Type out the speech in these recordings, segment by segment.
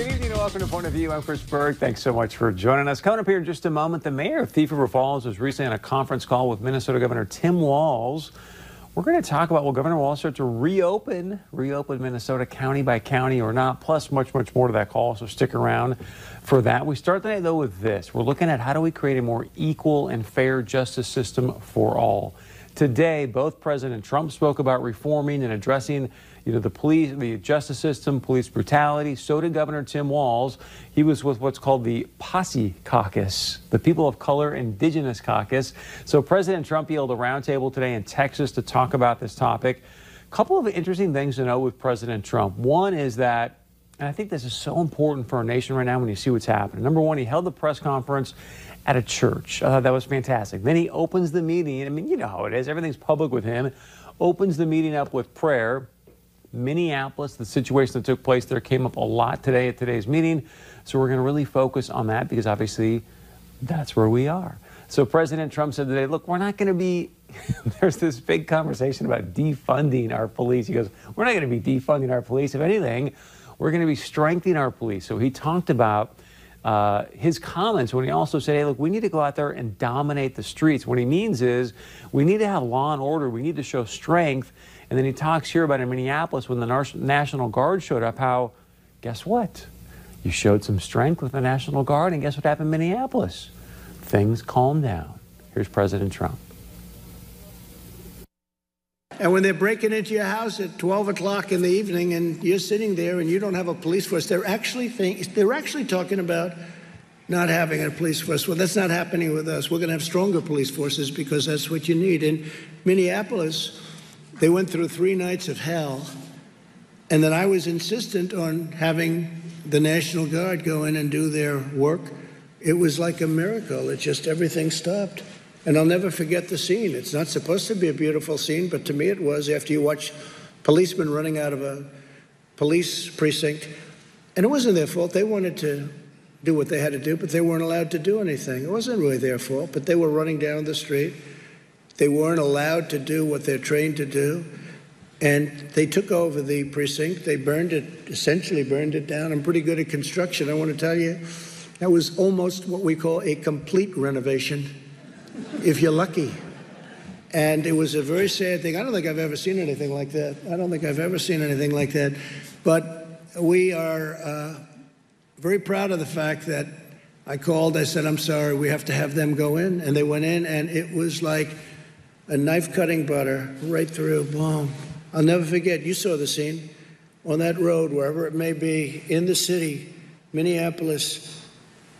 Good evening and welcome to Point of View. I'm Chris Berg. Thanks so much for joining us. Coming up here in just a moment, the mayor of Thief River Falls was recently on a conference call with Minnesota Governor Tim Walz. We're going to talk about will Governor Walz start to reopen, reopen Minnesota county by county or not, plus much, much more to that call. So stick around for that. We start the night though with this. We're looking at how do we create a more equal and fair justice system for all. Today, both President Trump spoke about reforming and addressing you know, the police, the justice system, police brutality. So did Governor Tim Walz. He was with what's called the POCI Caucus, the People of Color Indigenous Caucus. So President Trump held a roundtable today in Texas to talk about this topic. A couple of interesting things to know with President Trump. One is that and I think this is so important for our nation right now when you see what's happening. Number one, he held the press conference at a church. Thought that was fantastic. Then he opens the meeting. I mean, you know how it is. Everything's public with him. Opens the meeting up with prayer. Minneapolis, the situation that took place there came up a lot today at today's meeting. So we're going to really focus on that because obviously that's where we are. So President Trump said today, look, we're not going to be, there's this big conversation about defunding our police. He goes, we're not going to be defunding our police. If anything, we're going to be strengthening our police. So he talked about uh, his comments when he also said, hey, look, we need to go out there and dominate the streets. What he means is we need to have law and order. We need to show strength. And then he talks here about in Minneapolis when the National Guard showed up, how, guess what? You showed some strength with the National Guard, and guess what happened in Minneapolis? Things calmed down. Here's President Trump. And when they're breaking into your house at 12 o'clock in the evening and you're sitting there and you don't have a police force, they're actually think, they're actually talking about not having a police force. Well, that's not happening with us. We're going to have stronger police forces because that's what you need. In Minneapolis, they went through three nights of hell. And then I was insistent on having the National Guard go in and do their work. It was like a miracle. It just everything stopped. And I'll never forget the scene. It's not supposed to be a beautiful scene, but to me it was after you watch policemen running out of a police precinct. And it wasn't their fault. They wanted to do what they had to do, but they weren't allowed to do anything. It wasn't really their fault, but they were running down the street. They weren't allowed to do what they're trained to do. And they took over the precinct. They burned it, essentially burned it down. I'm pretty good at construction. I want to tell you, that was almost what we call a complete renovation, if you're lucky. And it was a very sad thing. I don't think I've ever seen anything like that. I don't think I've ever seen anything like that. But we are uh, very proud of the fact that I called, I said, I'm sorry, we have to have them go in. And they went in, and it was like, a knife cutting butter right through, boom. I'll never forget, you saw the scene on that road, wherever it may be, in the city, Minneapolis.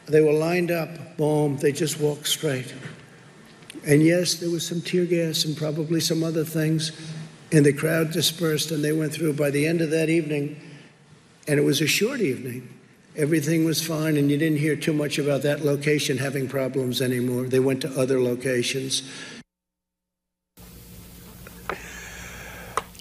They were lined up, boom, they just walked straight. And yes, there was some tear gas and probably some other things, and the crowd dispersed and they went through. By the end of that evening, and it was a short evening, everything was fine, and you didn't hear too much about that location having problems anymore. They went to other locations.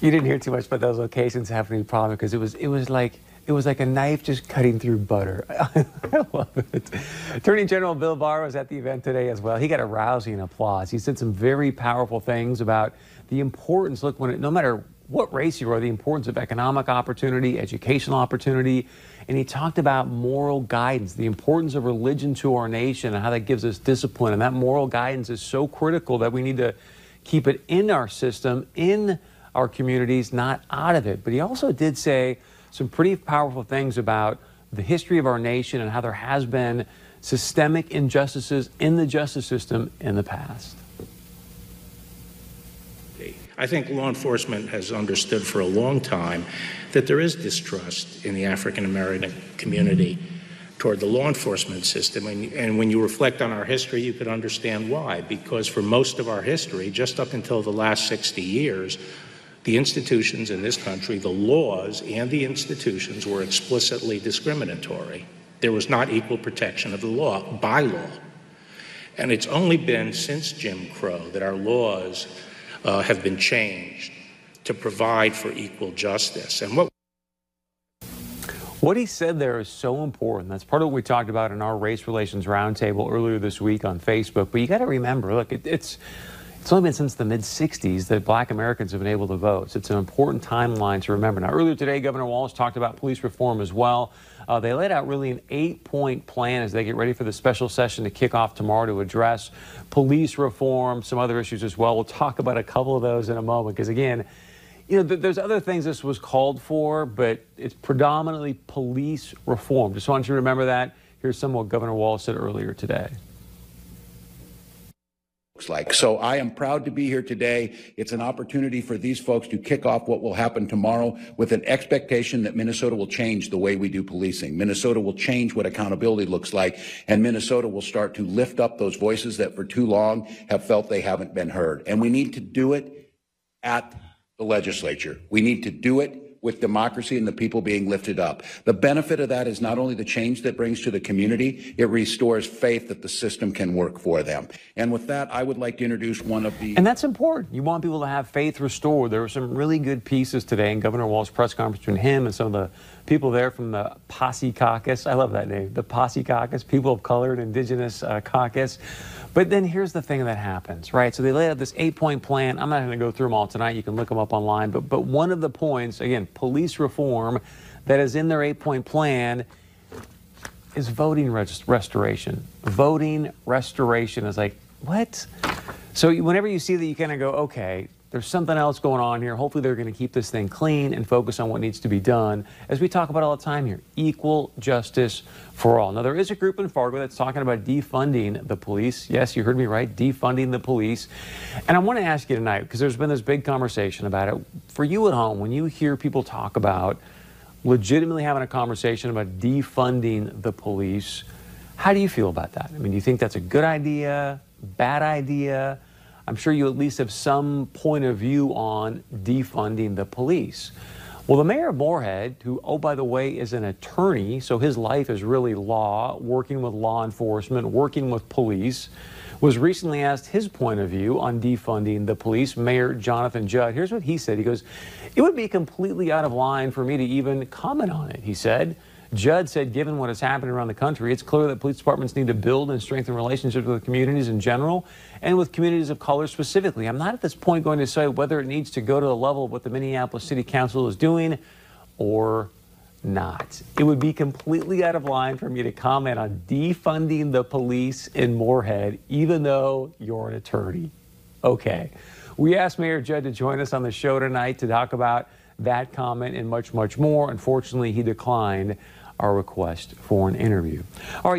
You didn't hear too much about those locations having a problem because it was it was like it was like a knife just cutting through butter. I love it. Attorney General Bill Barr was at the event today as well. He got a rousing applause. He said some very powerful things about the importance. Look, when it, no matter what race you are, the importance of economic opportunity, educational opportunity, and he talked about moral guidance, the importance of religion to our nation, and how that gives us discipline. And that moral guidance is so critical that we need to keep it in our system, in our communities, not out of it. But he also did say some pretty powerful things about the history of our nation and how there has been systemic injustices in the justice system in the past. I think law enforcement has understood for a long time that there is distrust in the African American community toward the law enforcement system. And, and, when you reflect on our history, you could understand why. Because for most of our history, just up until the last 60 years, the institutions in this country, the laws and the institutions were explicitly discriminatory. There was not equal protection of the law by law. And it's only been since Jim Crow that our laws uh, have been changed to provide for equal justice. And what what he said there is so important. That's part of what we talked about in our race relations roundtable earlier this week on Facebook. But you got to remember, look, it, it's It's only been since the mid 60s that black Americans have been able to vote. So it's an important timeline to remember. Now, earlier today, Governor Walz talked about police reform as well. Uh, they laid out really an eight point plan as they get ready for the special session to kick off tomorrow to address police reform, some other issues as well. We'll talk about a couple of those in a moment because, again, you know, th- there's other things this was called for, but it's predominantly police reform. Just want you to remember that. Here's some what Governor Walz said earlier today. Like. So I am proud to be here today. It's an opportunity for these folks to kick off what will happen tomorrow with an expectation that Minnesota will change the way we do policing. Minnesota will change what accountability looks like, and Minnesota will start to lift up those voices that for too long have felt they haven't been heard. And we need to do it at the legislature. We need to do it with democracy and the people being lifted up. The benefit of that is not only the change that brings to the community, it restores faith that the system can work for them. And with that, I would like to introduce one of the. And that's important. You want people to have faith restored. There were some really good pieces today in Governor Walz's press conference between him and some of the people there from the POCI Caucus. I love that name, the POCI Caucus, People of Color and Indigenous uh, Caucus. But then here's the thing that happens, right? So they laid out this eight point plan. I'm not going to go through them all tonight. You can look them up online. But, but one of the points, again, police reform that is in their eight point plan is voting rest- restoration. Voting restoration is like, what? So whenever you see that, you kind of go, okay, there's something else going on here. Hopefully, they're going to keep this thing clean and focus on what needs to be done. As we talk about all the time here, equal justice for all. Now, there is a group in Fargo that's talking about defunding the police. Yes, you heard me right, defunding the police. And I want to ask you tonight, because there's been this big conversation about it. For you at home, when you hear people talk about legitimately having a conversation about defunding the police, how do you feel about that? I mean, do you think that's a good idea, bad idea? I'm sure you at least have some point of view on defunding the police. Well, the mayor of Moorhead, who, oh, by the way, is an attorney, so his life is really law, working with law enforcement, working with police, was recently asked his point of view on defunding the police. Mayor Jonathan Judd, here's what he said. He goes, It would be completely out of line for me to even comment on it, he said. Judd said, given what is happening around the country, it's clear that police departments need to build and strengthen relationships with communities in general and with communities of color specifically. I'm not at this point going to say whether it needs to go to the level of what the Minneapolis City Council is doing or not. It would be completely out of line for me to comment on defunding the police in Moorhead, even though you're an attorney. Okay. We asked Mayor Judd to join us on the show tonight to talk about that comment and much, much more. Unfortunately, he declined our request for an interview. All right.